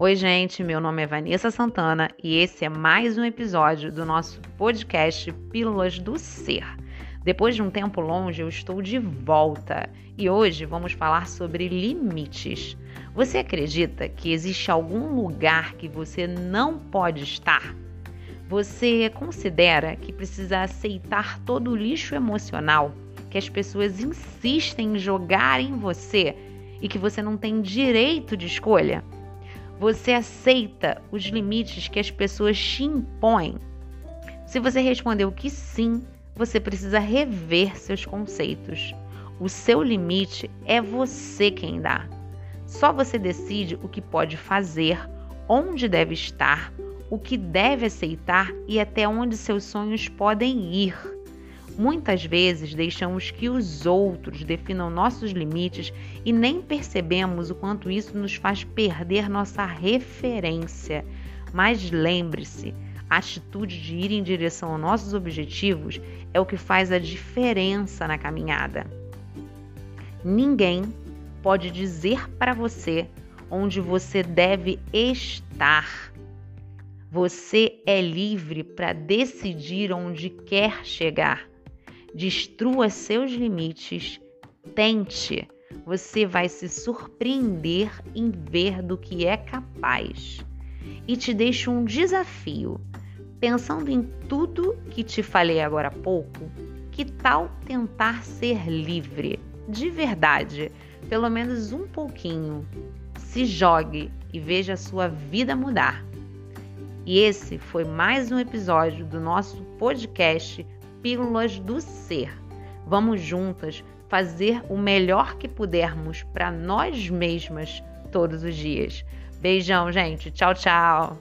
Oi, gente, meu nome é Vanessa Santana e esse é mais um episódio do nosso podcast Pílulas do Ser. Depois de um tempo longe, eu estou de volta e hoje vamos falar sobre limites. Você acredita que existe algum lugar que você não pode estar? Você considera que precisa aceitar todo o lixo emocional que as pessoas insistem em jogar em você e que você não tem direito de escolha? Você aceita os limites que as pessoas te impõem? Se você respondeu que sim, você precisa rever seus conceitos. O seu limite é você quem dá. Só você decide o que pode fazer, onde deve estar, o que deve aceitar e até onde seus sonhos podem ir. Muitas vezes deixamos que os outros definam nossos limites e nem percebemos o quanto isso nos faz perder nossa referência. Mas lembre-se, a atitude de ir em direção aos nossos objetivos é o que faz a diferença na caminhada. Ninguém pode dizer para você onde você deve estar. Você é livre para decidir onde quer chegar. Destrua seus limites, tente. Você vai se surpreender em ver do que é capaz. E te deixo um desafio. Pensando em tudo que te falei agora há pouco, que tal tentar ser livre? De verdade, pelo menos um pouquinho. Se jogue e veja a sua vida mudar. E esse foi mais um episódio do nosso podcast Pílulas do Ser. Vamos juntas fazer o melhor que pudermos para nós mesmas todos os dias. Beijão, gente. Tchau, tchau.